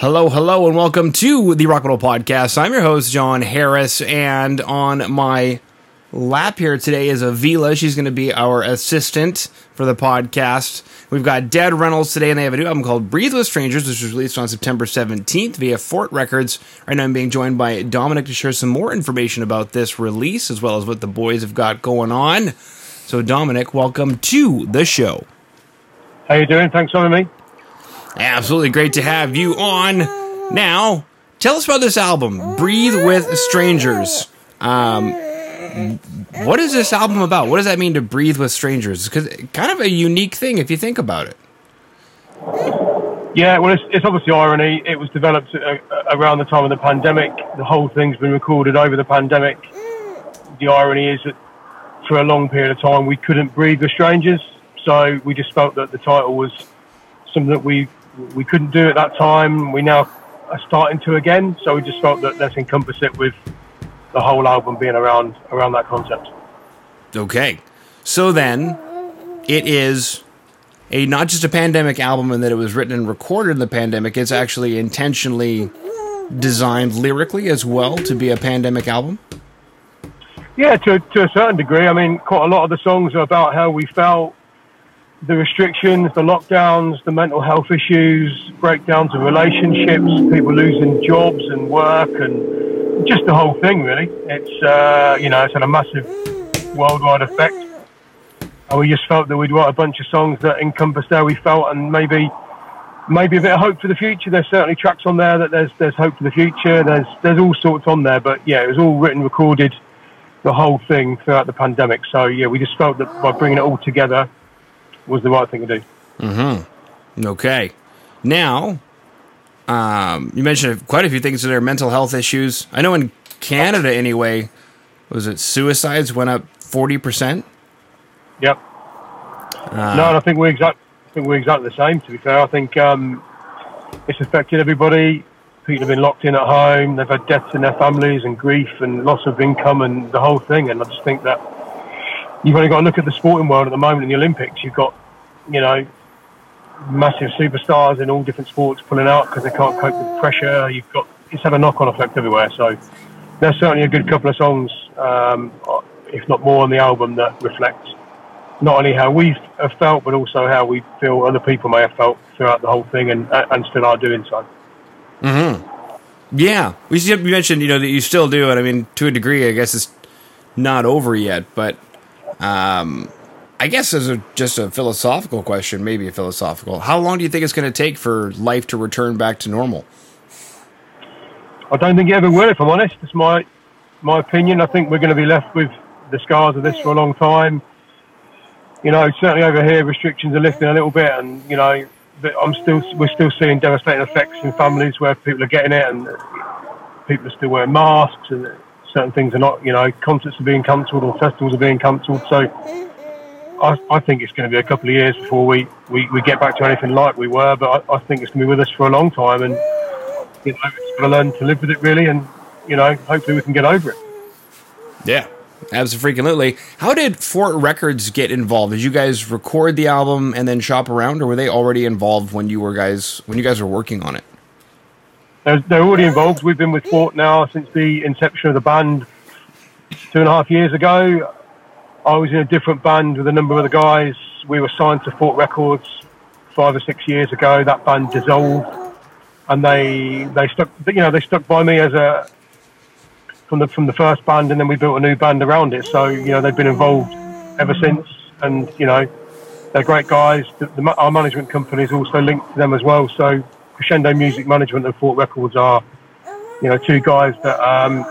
Hello, hello, and welcome to the Rock and Roll Podcast. I'm your host, Jon Harris, and on my lap here today is Avila. She's going to be our assistant for the podcast. We've got Dead Reynolds today, and they have a new album called Breathe with Strangers, which was released on September 17th via Fort Records. Right now, I'm being joined by Dominic to share some more information about this release, as well as what the boys have got going on. So, Dominic, welcome to the show. How you doing? Thanks for having me. Absolutely great to have you on. Now, tell us about this album, Breathe with Strangers. Um, what is this album about? What does that mean to breathe with strangers? Because kind of a unique thing if you think about it. Yeah, well, it's, it's obviously irony. It was developed uh, around the time of the pandemic. The whole thing's been recorded over the pandemic. The irony is that for a long period of time we couldn't breathe with strangers, so we just felt that the title was something that we we couldn't do at that time. We now are starting to again, so we just felt that let's encompass it with the whole album being around around that concept. Okay, so then it is a not just a pandemic album in that it was written and recorded in the pandemic. It's actually intentionally designed lyrically as well to be a pandemic album. Yeah, to to a certain degree. I mean, quite a lot of the songs are about how we felt the restrictions, the lockdowns, the mental health issues, breakdowns of relationships, people losing jobs and work, and just the whole thing. Really, it's uh, you know it's had a massive worldwide effect, and we just felt that we'd write a bunch of songs that encompassed how we felt, and maybe maybe a bit of hope for the future. There's certainly tracks on there that there's there's hope for the future. There's there's all sorts on there, but yeah, it was all written, recorded, the whole thing throughout the pandemic. So yeah, we just felt that by bringing it all together was the right thing to do. Mm-hmm. Okay. Now, um, you mentioned quite a few things that are mental health issues. I know in Canada, anyway, was it suicides went up forty percent? Yep. Uh, no, I think we're exact. I think we're exactly the same. To be fair, I think um, it's affected everybody. People have been locked in at home. They've had deaths in their families and grief and loss of income and the whole thing. And I just think that you've only got to look at the sporting world at the moment in the Olympics. You've got, you know, massive superstars in all different sports pulling out because they can't cope with pressure. You've got it's had a knock-on effect everywhere. So there's certainly a good couple of songs, um, if not more, on the album that reflect not only how we have felt, but also how we feel other people may have felt throughout the whole thing, and and still are doing so. Hmm. Yeah, we mentioned you know that you still do it. I mean, to a degree, I guess it's not over yet, but um, I guess as a just a philosophical question, maybe a philosophical. How long do you think it's going to take for life to return back to normal? I don't think it ever will. If I'm honest, it's my my opinion. I think we're going to be left with the scars of this for a long time. You know, certainly over here, restrictions are lifting a little bit, and you know, I'm still we're still seeing devastating effects in families where people are getting it, and people are still wearing masks, and certain things are not, you know, concerts are being cancelled or festivals are being cancelled. So I, I, think it's going to be a couple of years before we, we, we get back to anything like we were. But I, I think it's going to be with us for a long time. And, you know, we've got to learn to live with it really. And, you know, hopefully we can get over it. Yeah. Absolutely. How did Fort Records get involved? Did you guys record the album and then shop around, or were they already involved when you were guys when you guys were working on it? They're, they're already involved. We've been with Fort now since the inception of the band two and a half years ago. I was in a different band with a number of the guys. We were signed to Fort Records five or six years ago. That band dissolved, and they they stuck. You know, they stuck by me as a from the from the first band, and then we built a new band around it. So you know, they've been involved ever since, and you know, they're great guys. The, the, our management company is also linked to them as well. So Crescendo Music Management and Fort Records are, you know, two guys that um,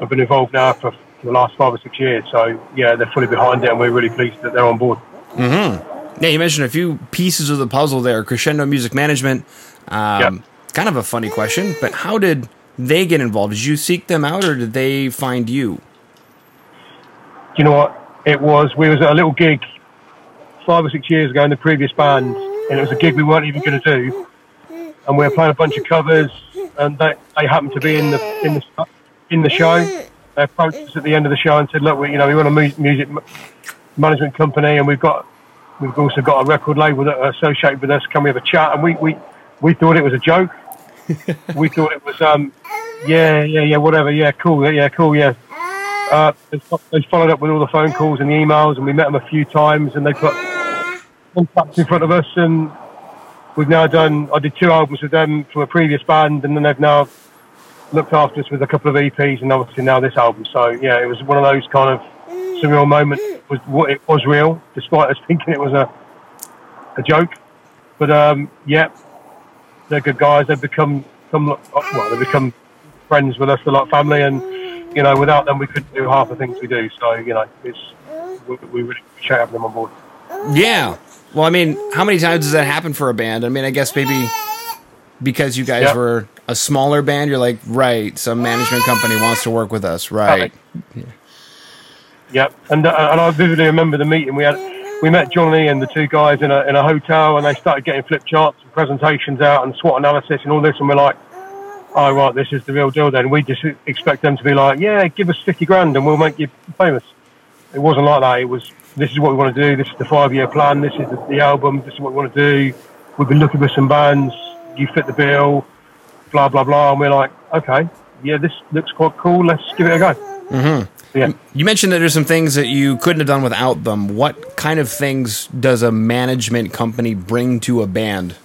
have been involved now for, for, the last five or six years. So yeah, they're fully behind it, and we're really pleased that they're on board. Mm-hmm. Yeah, you mentioned a few pieces of the puzzle there. Crescendo Music Management. Um, yep. Kind of a funny question, but how did they get involved? Did you seek them out, or did they find you? you know what? It was we was at a little gig five or six years ago in the previous band, and it was a gig we weren't even going to do and we were playing a bunch of covers, and they, they happened to be in the in the in the show. They approached us at the end of the show and said, "Look, we, you know, we want a music management company, and we've got we've also got a record label that are associated with us. Can we have a chat?" And we we, we thought it was a joke. we thought it was um, yeah, yeah, yeah, whatever, yeah, cool, yeah, cool, yeah. Uh, they, they followed up with all the phone calls and the emails, and we met them a few times, and they put contacts in front of us, and we've now done. I did two albums with them from a previous band, and then they've now looked after us with a couple of EPs, and obviously now this album. So yeah, it was one of those kind of surreal moments. Was what it was real, despite us thinking it was a a joke. But um, yeah, they're good guys. They've become, become well, they've become friends with us, a lot of family, and you know, without them, we couldn't do half the things we do. So you know, it's we, we really appreciate having them on board. Yeah. Well, I mean, how many times does that happen for a band? I mean, I guess maybe because you guys yep. were a smaller band, you're like, right, some management company wants to work with us, right? Yeah. Yep. And uh, and I vividly remember the meeting we had. We met Johnny and the two guys in a in a hotel, and they started getting flip charts and presentations out and SWOT analysis and all this, and we're like, oh right, this is the real deal. Then we just expect them to be like, yeah, give us fifty grand and we'll make you famous. It wasn't like that. It was this is what we want to do. This is the five year plan. This is the, the, album. This is what we want to do. We've been looking for some bands. You fit the bill. Blah blah blah. And we're like, okay, yeah, this looks quite cool. Let's give it a go. Mm-hmm. Yeah. You mentioned that there's some things that you couldn't have done without them. What kind of things does a management company bring to a band?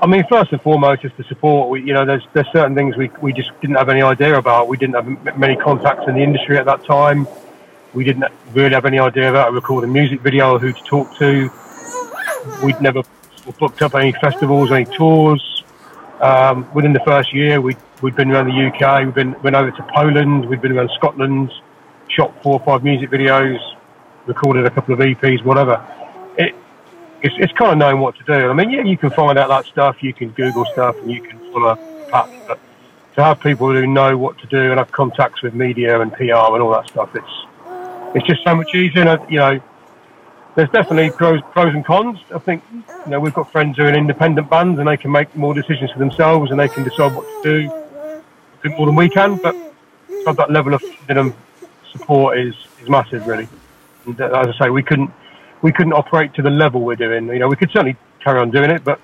I mean, first and foremost, just the support. We, you know, there's there's certain things we we just didn't have any idea about. We didn't have many contacts in the industry at that time. We didn't really have any idea about a recording music video or who to talk to. We'd never booked up any festivals, any tours. Um, within the first year, we we'd been around the UK. we'd been been over to Poland. We'd been around Scotland. Shot four or five music videos. Recorded a couple of EPs, whatever. It it's, it's kind of knowing what to do. I mean, yeah, you can find out that stuff, you can Google stuff, and you can follow paths, but to have people who know what to do and have contacts with media and PR and all that stuff, it's it's just so much easier. And, you know, there's definitely pros pros and cons. I think you know we've got friends who are in independent bands and they can make more decisions for themselves and they can decide what to do, do more than we can. But that level of support is is massive, really. And uh, as I say, we couldn't we couldn't operate to the level we're doing. You know, we could certainly carry on doing it, but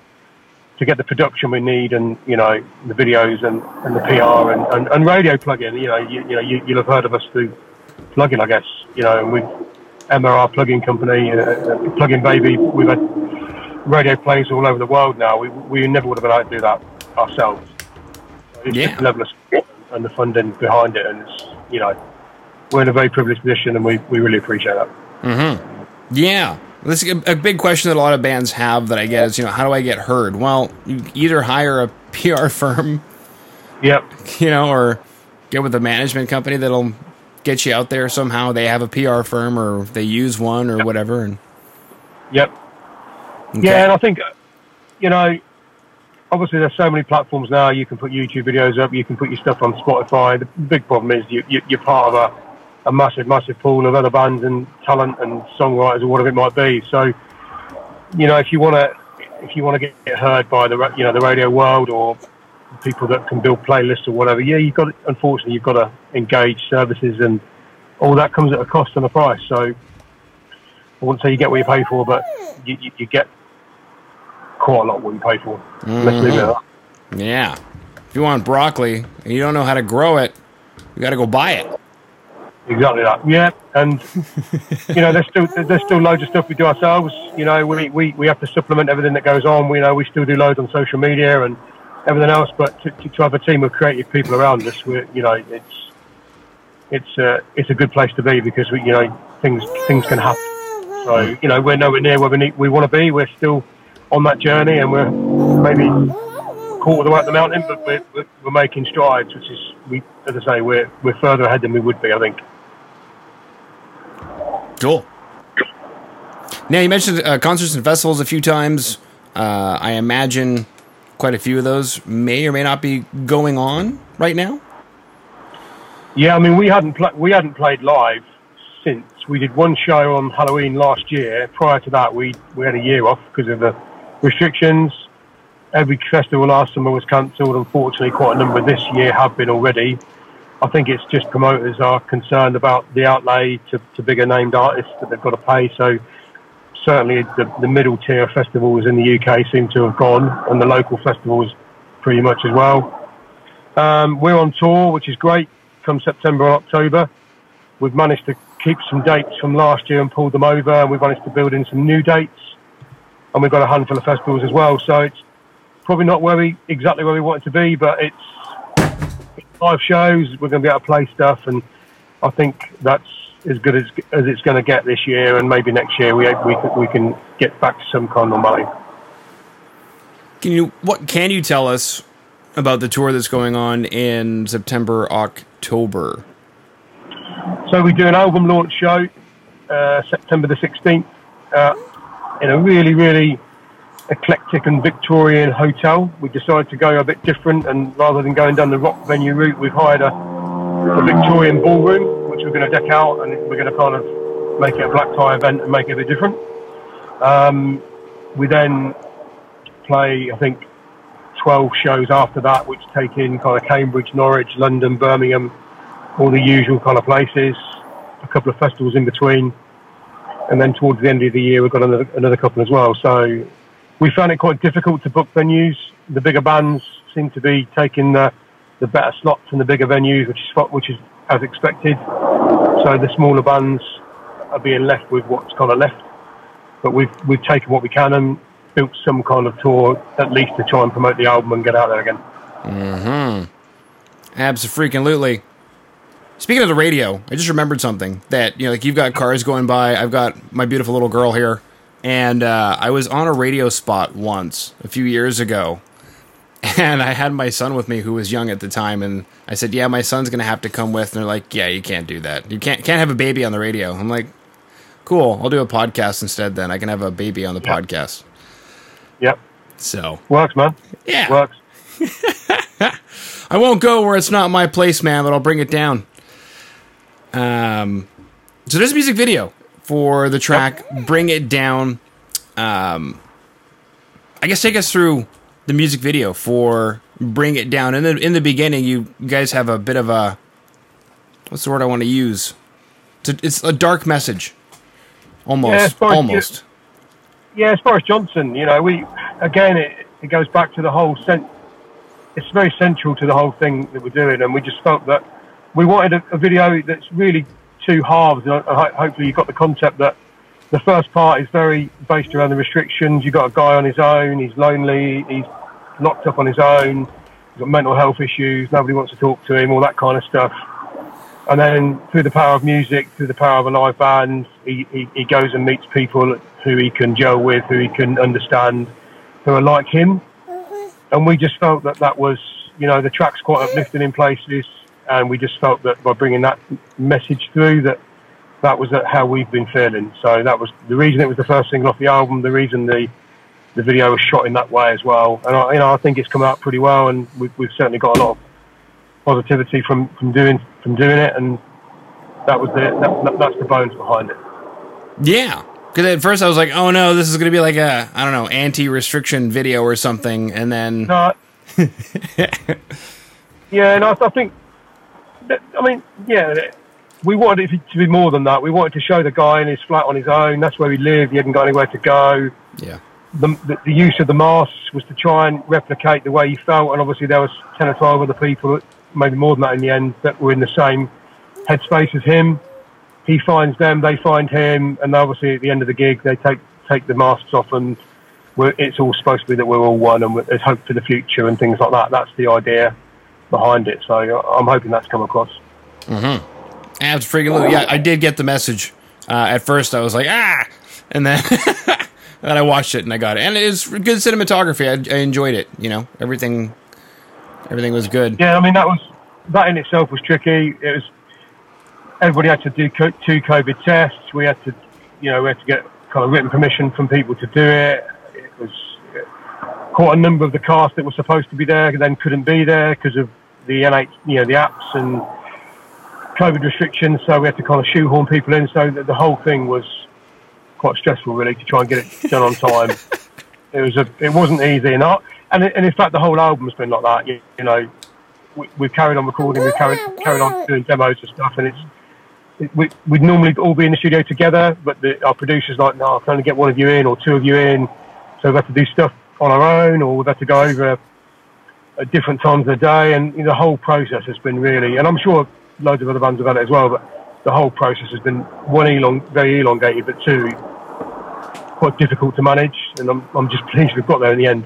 to get the production we need and you know the videos and, and the PR and, and, and radio plugin, you know, you, you know you, will have heard of us through plugin, I guess. You know, and we've MRR plugin company, uh, uh, plugin baby. We've had radio plays all over the world now. We we never would have been able to do that ourselves. It's yeah. the level of support and the funding behind it, and it's you know we're in a very privileged position, and we, we really appreciate that. Mm-hmm. Yeah. This is a big question that a lot of bands have that I get is, you know, how do I get heard? Well, you either hire a PR firm, yep, you know, or get with a management company that'll get you out there somehow. They have a PR firm or they use one or yep. whatever. And yep, okay. yeah, and I think you know, obviously there's so many platforms now. You can put YouTube videos up, you can put your stuff on Spotify. The big problem is you, you you're part of a a massive, massive pool of other bands and talent and songwriters or whatever it might be. So, you know, if you want to, if you want to get heard by the, you know, the radio world or people that can build playlists or whatever, yeah, you've got, unfortunately, you've got to engage services and all that comes at a cost and a price. So, I wouldn't say you get what you pay for, but you, you, you get quite a lot what you pay for. Mm-hmm. Yeah. If you want broccoli and you don't know how to grow it, you got to go buy it. Exactly that. Yeah, and you know, there's still there's still loads of stuff we do ourselves. You know, we, we, we have to supplement everything that goes on. We you know we still do loads on social media and everything else. But to, to, to have a team of creative people around us, we you know, it's it's uh, it's a good place to be because we you know things things can happen. So you know, we're nowhere near where we need, we want to be. We're still on that journey, and we're maybe quarter of the way up the mountain, but we're, we're, we're making strides, which is we as I say, we're we're further ahead than we would be. I think. Cool. Now you mentioned uh, concerts and festivals a few times. Uh, I imagine quite a few of those may or may not be going on right now. Yeah, I mean we hadn't pl- we hadn't played live since we did one show on Halloween last year. Prior to that, we we had a year off because of the restrictions. Every festival last summer was cancelled. Unfortunately, quite a number this year have been already. I think it's just promoters are concerned about the outlay to, to bigger named artists that they've got to pay. So certainly the, the middle tier festivals in the UK seem to have gone, and the local festivals pretty much as well. Um, we're on tour, which is great. Come September and October, we've managed to keep some dates from last year and pull them over, and we've managed to build in some new dates, and we've got a handful of festivals as well. So it's probably not where we exactly where we want it to be, but it's five shows. We're going to be able to play stuff, and I think that's as good as, as it's going to get this year, and maybe next year we we can, we can get back to some kind of money. Can you what can you tell us about the tour that's going on in September October? So we do an album launch show uh, September the 16th uh, in a really, really eclectic and Victorian hotel. We decided to go a bit different and rather than going down the rock venue route, we've hired a, a Victorian ballroom, which we're going to deck out and we're going to kind of make it a black tie event and make it a bit different. Um, we then play, I think, 12 shows after that, which take in kind of Cambridge, Norwich, London, Birmingham, all the usual kind of places, a couple of festivals in between, and then towards the end of the year we've got another, another couple as well. So we found it quite difficult to book venues. The bigger bands seem to be taking the, the better slots in the bigger venues, which is which is as expected. So the smaller bands are being left with what's kind of left. But we've we've taken what we can and built some kind of tour at least to try and promote the album and get out there again. Mm-hmm. Absolutely. Speaking of the radio, I just remembered something that you know, like you've got cars going by. I've got my beautiful little girl here, and uh, I was on a radio spot once a few years ago, and I had my son with me who was young at the time, and I said, "Yeah, my son's gonna have to come with." And they're like, "Yeah, you can't do that. You can't can't have a baby on the radio." I'm like, "Cool, I'll do a podcast instead. Then I can have a baby on the Yep. podcast." Yep, So works, man. yeah, Works. I won't go where it's not my place, man, but I'll bring it down. Um, so there's a music video for the track "Bring It Down." Um, I guess take us through the music video for "Bring It Down." In the in the beginning, you guys have a bit of a what's the word I want to use? It's a, it's a dark message, Yeah, almost, it's almost. Yeah, as far as Johnson, you know, we again it, it goes back to the whole sense. It's very central to the whole thing that we're doing, and we just felt that we wanted a, a video that's really two halves. And I, I, hopefully, you got the concept that the first part is very based around the restrictions. You've got a guy on his own. He's lonely. He's locked up on his own. He's got mental health issues. Nobody wants to talk to him. All that kind of stuff. And then through the power of music, through the power of a live band, he, he, he goes and meets people who he can gel with, who he can understand, who are like him. Mm-hmm. And we just felt that that was, you know, the track's quite uplifting in places. And we just felt that by bringing that message through, that that was uh, how we've been feeling. So that was the reason it was the first single off the album, the reason the the video was shot in that way as well. And I, you know, I think it's come out pretty well, and we've, we've certainly got a lot of positivity from, from doing from doing it, and that was the that, that, that's the bones behind it. Yeah. Because at first I was like, oh no, this is going to be like a, I don't know, anti restriction video or something. And then. No, yeah, and I, I think, that, I mean, yeah, we wanted it to be more than that. We wanted to show the guy in his flat on his own. That's where he lived. He hadn't got anywhere to go. Yeah. The, the, use of the masks was to try and replicate the way he felt, and obviously there was ten or twelve other people, maybe more than that in the end, that were in the same headspace as him. He finds them, they find him, and obviously at the end of the gig, they take take the masks off, and it's all supposed to be that we're all one, and there's hope for the future and things like that. That's the idea behind it. So I'm hoping that's come across. Absolutely. Yeah, I did get the message. Uh, at first, I was like, ah, and then and I watched it and I got it, and it was good cinematography. I, I enjoyed it. You know, everything everything was good. Yeah, I mean that was that in itself was tricky. It was everybody had to do co- two COVID tests. We had to, you know, we had to get kind of written permission from people to do it. It was quite a number of the cast that were supposed to be there and then couldn't be there because of the NH, you know, the apps and COVID restrictions. So we had to kind of shoehorn people in. So the, the whole thing was quite stressful, really, to try and get it done on time. it was a, it wasn't easy, and I, and, and in fact, the whole album's been like that. You, you know, we, we've carried on recording, we've carried carried on doing demos and stuff, and it's we, we'd normally all be in the studio together, but the, our producer's like, no, I can only get one of you in or two of you in. So we've had to do stuff on our own or we've had to go over at different times of the day. And you know, the whole process has been really, and I'm sure loads of other bands have had it as well, but the whole process has been one, elong, very elongated, but two, quite difficult to manage. And I'm, I'm just pleased we've got there in the end.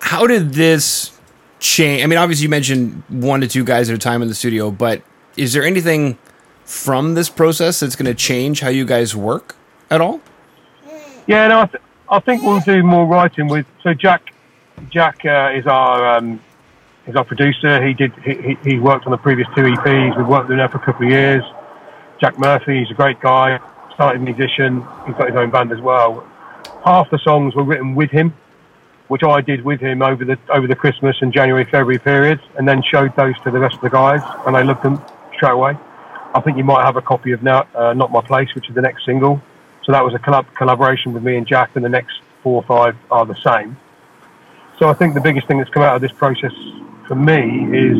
How did this change? I mean, obviously, you mentioned one to two guys at a time in the studio, but is there anything from this process that's going to change how you guys work at all? Yeah, no, I, th- I think we'll do more writing with. So Jack, Jack uh, is our um, is our producer. He did he, he worked on the previous two EPs. We've worked with him for a couple of years. Jack Murphy, he's a great guy. Started musician. He's got his own band as well. Half the songs were written with him, which I did with him over the over the Christmas and January February period, and then showed those to the rest of the guys, and they loved them straight away. I think you might have a copy of now, uh, Not My Place, which is the next single. So that was a collab- collaboration with me and Jack, and the next four or five are the same. So I think the biggest thing that's come out of this process for me is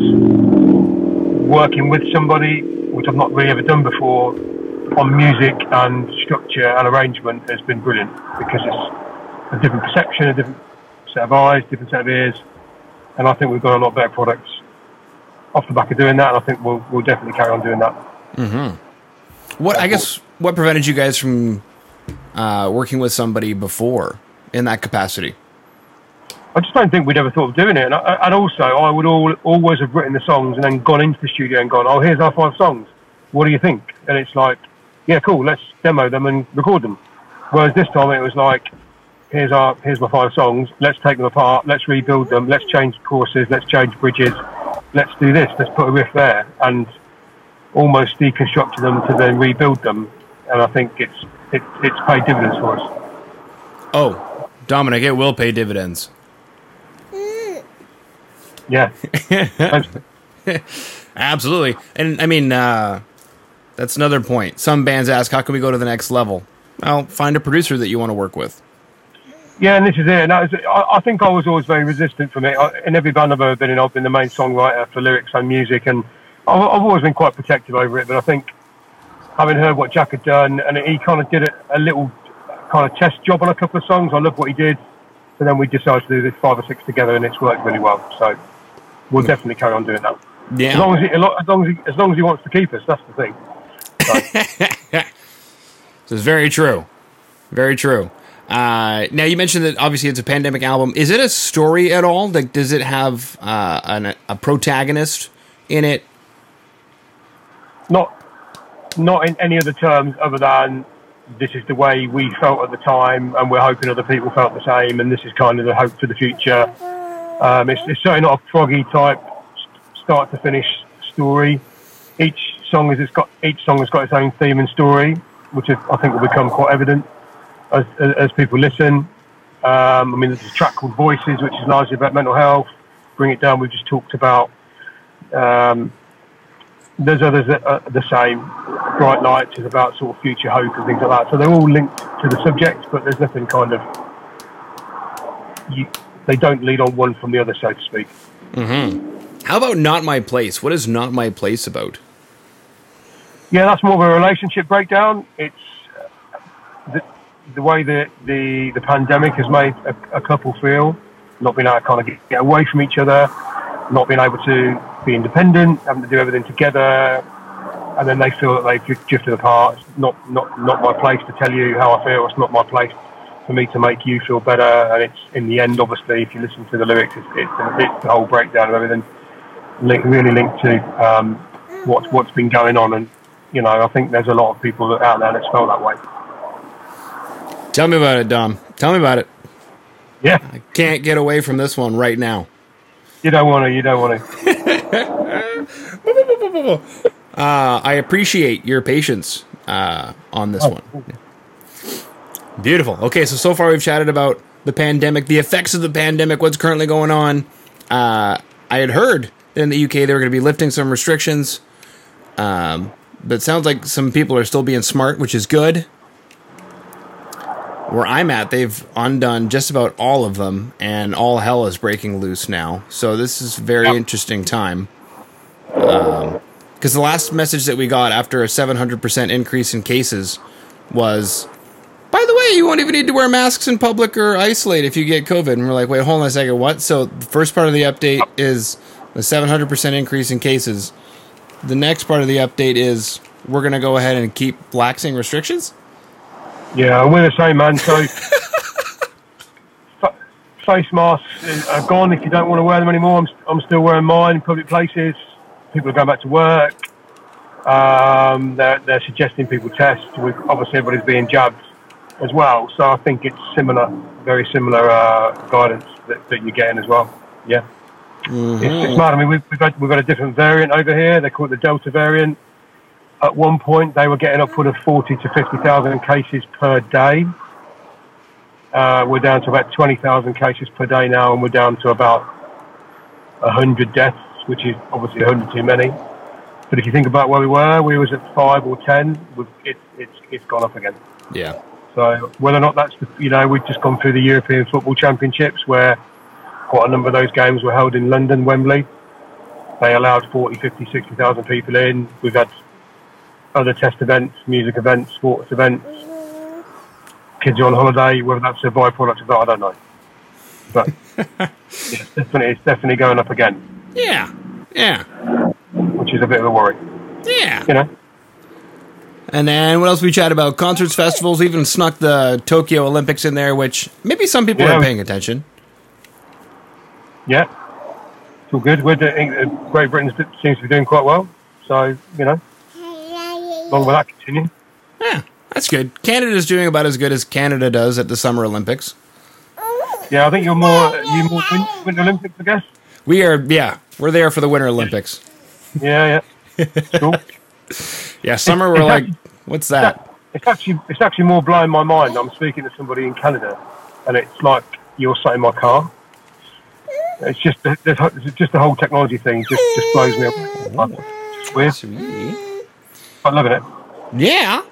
working with somebody, which I've not really ever done before, on music and structure and arrangement has been brilliant because it's a different perception, a different set of eyes, different set of ears, and I think we've got a lot better products off the back of doing that. And I think we'll we'll definitely carry on doing that. Mm-hmm. What I guess what prevented you guys from uh, working with somebody before in that capacity? I just don't think we'd ever thought of doing it. And, I, and also, I would all, always have written the songs and then gone into the studio and gone, "Oh, here's our five songs. What do you think?" And it's like, "Yeah, cool. Let's demo them and record them." Whereas this time it was like, "Here's our here's my five songs. Let's take them apart. Let's rebuild them. Let's change courses. Let's change bridges. Let's do this. Let's put a riff there." And almost deconstruct them to then rebuild them. And I think it's it, it's paid dividends for us. Oh, Dominic, it will pay dividends. Yeah. Absolutely. And I mean, uh, that's another point. Some bands ask, how can we go to the next level? Well, find a producer that you want to work with. Yeah, and this is it. And was, I, I think I was always very resistant from it. I, in every band I've ever been in, I've been the main songwriter for lyrics and music, and I've, I've always been quite protective over it. But I think having heard what Jack had done, and he kind of did a, a little kind of test job on a couple of songs. I love what he did. So then we decided to do this five or six together, and it's worked really well. So we'll definitely carry on doing that. Yeah. As long as he, as long as he, as long as he wants to keep us, that's the thing. this is very true. Very true. Uh, now you mentioned that obviously it's a pandemic album. Is it a story at all? Like, does it have uh, an, a protagonist in it? Not, not in any other terms other than this is the way we felt at the time, and we're hoping other people felt the same, and this is kind of the hope for the future. Um, it's, it's certainly not a proggy type start to finish story. Each song it's got each song has got its own theme and story, which is, I think will become quite evident as, as people listen. Um, I mean, there's a track called Voices, which is largely about mental health. Bring It Down, we've just talked about. Um, there's others that are the same. Bright Lights is about sort of future hope and things like that. So they're all linked to the subject, but there's nothing kind of. You, they don't lead on one from the other, so to speak. Mm-hmm. How about Not My Place? What is Not My Place about? Yeah, that's more of a relationship breakdown. It's uh, the, the way that the, the pandemic has made a, a couple feel, not being able to kind of get, get away from each other, not being able to be independent, having to do everything together, and then they feel that they've drifted apart. It's not, not, not my place to tell you how I feel. It's not my place for me to make you feel better. And it's in the end, obviously, if you listen to the lyrics, it's, it's, it's the whole breakdown of everything, link, really linked to um, what's what's been going on. And you know, I think there's a lot of people that out there that felt that way. Tell me about it, Dom. Tell me about it. Yeah, I can't get away from this one right now. You don't want to. You don't want to. uh, I appreciate your patience uh, on this oh. one. Beautiful. Okay, so so far we've chatted about the pandemic, the effects of the pandemic, what's currently going on. Uh, I had heard that in the UK they were going to be lifting some restrictions, um, but it sounds like some people are still being smart, which is good. Where I'm at, they've undone just about all of them, and all hell is breaking loose now. So this is very yep. interesting time. Because because the last message that we got after a 700% increase in cases was, by the way, you won't even need to wear masks in public or isolate if you get COVID. And we're like, wait, hold on a second, what? So the first part of the update is the 700% increase in cases. The next part of the update is we're going to go ahead and keep laxing restrictions. Yeah, we're the same, man. So fa- face masks are gone if you don't want to wear them anymore. I'm, I'm still wearing mine in public places. People are going back to work. Um, they're, they're suggesting people test. With obviously, everybody's being jabbed as well. So I think it's similar, very similar uh, guidance that, that you're getting as well. Yeah. It's, it's mad. I mean, we've, we've, got, we've got a different variant over here. They call it the Delta variant. At one point, they were getting upward of 40 to 50,000 cases per day. Uh, we're down to about 20,000 cases per day now, and we're down to about 100 deaths, which is obviously 100 too many. But if you think about where we were, we was at five or 10. We've, it, it's, it's gone up again. Yeah. So whether or not that's the, you know, we've just gone through the European Football Championships where quite a number of those games were held in London, Wembley. They allowed 40, 50, 60,000 people in. We've had other test events, music events, sports events. Kids are on holiday, whether that's a byproduct of that, I don't know. But it's definitely, it's definitely going up again, Yeah. Yeah. which is a bit of a worry. Yeah. You know, And then what else we chat about? Concerts, festivals, even snuck the Tokyo Olympics in there, which maybe some people Yeah. aren't paying attention. yeah, it's all good. We're doing, uh, Great Britain seems to be doing quite well. So, you know, long will that continue. Yeah, that's good. Canada's doing about as good as Canada does at the Summer Olympics. Yeah, I think you're more you more win, Winter Olympics, I guess. We are, yeah, we're there for the Winter Olympics. Yeah, yeah. Cool. Yeah, summer we're like, what's that? It's actually it's actually more blowing my mind. I'm speaking to somebody in Canada, and it's like you're sat in my car. It's just the, the, it's just the whole technology thing just just blows me up. Weird. Sweet. I'm loving it. Yeah,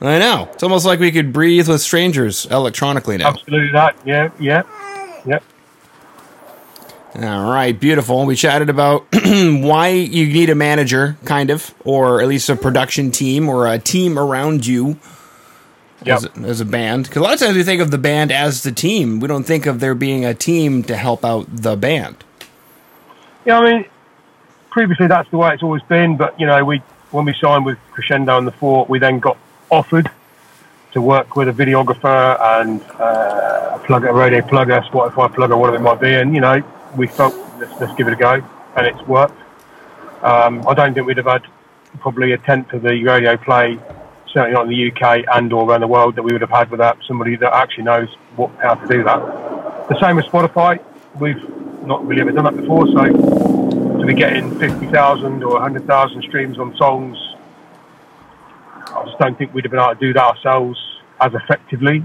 I know. It's almost like we could breathe with strangers electronically now. Absolutely that. Yeah, yeah, yeah. All right, beautiful. We chatted about why you need a manager, kind of, or at least a production team or a team around you Yep. as, a, as a band. Because a lot of times we think of the band as the team. We don't think of there being a team to help out the band. Yeah, I mean, previously that's the way it's always been. But you know, we when we signed with Crescendo and the Fort, we then got offered to work with a videographer and uh, a plugger, a radio plugger, Spotify plugger, whatever it might be. And you know, we felt let's, let's give it a go, and it's worked. Um, I don't think we'd have had probably a tenth of the radio play, certainly not in the UK and or around the world, that we would have had without somebody that actually knows what how to do that. The same with Spotify. We've not really ever done that before, so to be getting 50,000 or 100,000 streams on songs, I just don't think we'd have been able to do that ourselves as effectively.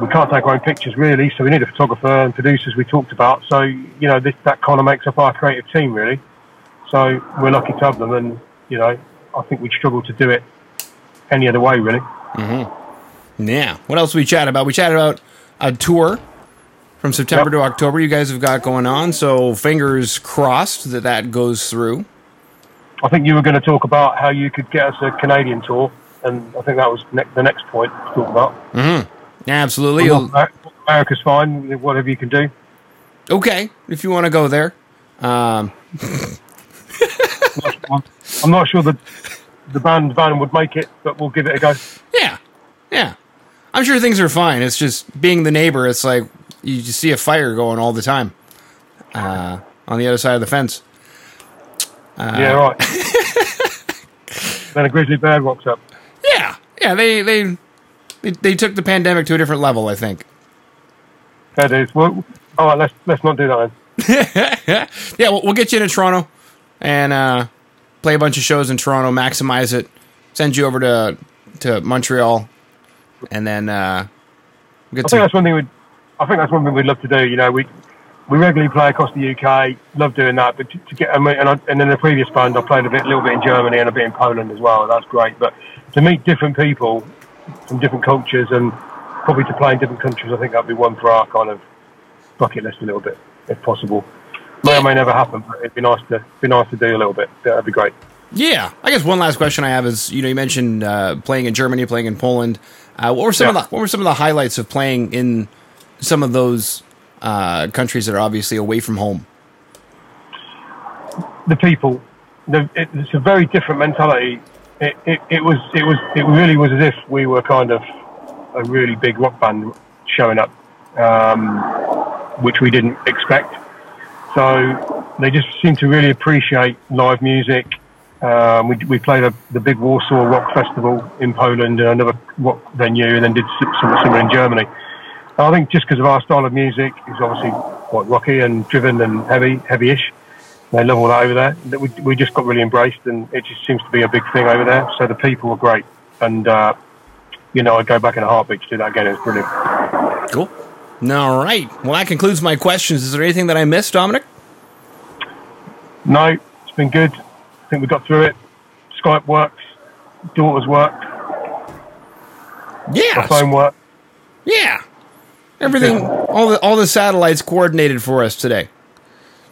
We can't take our own pictures really, so we need a photographer and producers we talked about. So, you know, this, that kind of makes up our creative team really. So we're lucky to have them and, you know, I think we'd struggle to do it any other way really. Mm-hmm. Yeah. What else we chat about? We chatted about a tour from September Yep. to October you guys have got going on. So fingers crossed that that goes through. I think you were going to talk about how you could get us a Canadian tour, and I think that was ne- the next point to talk about. Yeah, absolutely. America's fine, whatever you can do. okay, if you want to go there. Um, I'm not sure that the band van would make it, but we'll give it a go. Yeah, yeah. I'm sure things are fine. It's just being the neighbor. It's like you just see a fire going all the time uh, on the other side of the fence. yeah, right. then a grizzly bear walks up. Yeah, yeah. They they they, they took the pandemic to a different level. I think. That is. Well, all right, let's let's not do that then. Yeah, we'll, we'll get you into Toronto and uh, play a bunch of shows in Toronto. Maximize it. Send you over to to Montreal, and then uh, we'll get I think to that's one thing we'd. I think that's one thing we'd love to do. You know, we we regularly play across the UK. Love doing that, but to, to get and, I, and in the previous band, I played a bit, a little bit in Germany and a bit in Poland as well. That's great. But to meet different people from different cultures and probably to play in different countries, I think that'd be one for our kind of bucket list a little bit, if possible. May or may never happen, but it'd be nice to be nice to do a little bit. That'd be great. Yeah, I guess one last question I have is you know you mentioned uh, playing in Germany, playing in Poland. Uh, what were some of the what were some of the highlights of playing in some of those uh, countries that are obviously away from home? the people. The, it, it's a very different mentality. It, it, was it was it really was as if we were kind of a really big rock band showing up, um, which we didn't expect. So they just seem to really appreciate live music. Um, we, we played a, the big Warsaw Rock Festival in Poland, and another rock venue, and then did something similar in Germany. I think just because of our style of music, it's obviously quite rocky and driven and heavy, heavy-ish. They love all that over there. We, we just got really embraced, and it just seems to be a big thing over there. So the people were great, and uh, you know, I'd go back in a heartbeat to do that again. It was brilliant. Cool. All right. Well, that concludes my questions. Is there anything that I missed, Dominic? No, it's been good. I think we got through it. Skype works, daughters work, my Yeah. phone works. Yeah. Everything, all the all the satellites coordinated for us today.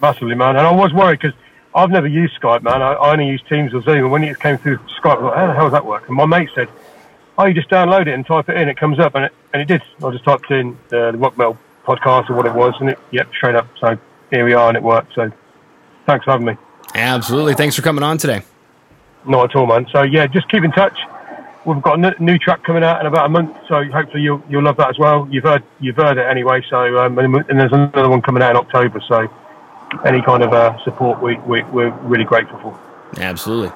Massively, man. And I was worried because I've never used Skype, man. I, I only use Teams or Zoom. And when it came through Skype, I was like, how the hell does that work? And my mate said, oh, you just download it and type it in. It comes up. And it, and it did. I just typed in uh, the Rock Metal podcast or what it was. And it, yep, straight up. So here we are and it worked. So thanks for having me. Absolutely. Thanks for coming on today. Not at all, man. So yeah, just keep in touch. We've got a n- new track coming out in about a month, so hopefully you'll you'll love that as well. You've heard you've heard it anyway. So um, and, and there's another one coming out in October. So any kind of uh, support we, we we're really grateful for. Absolutely.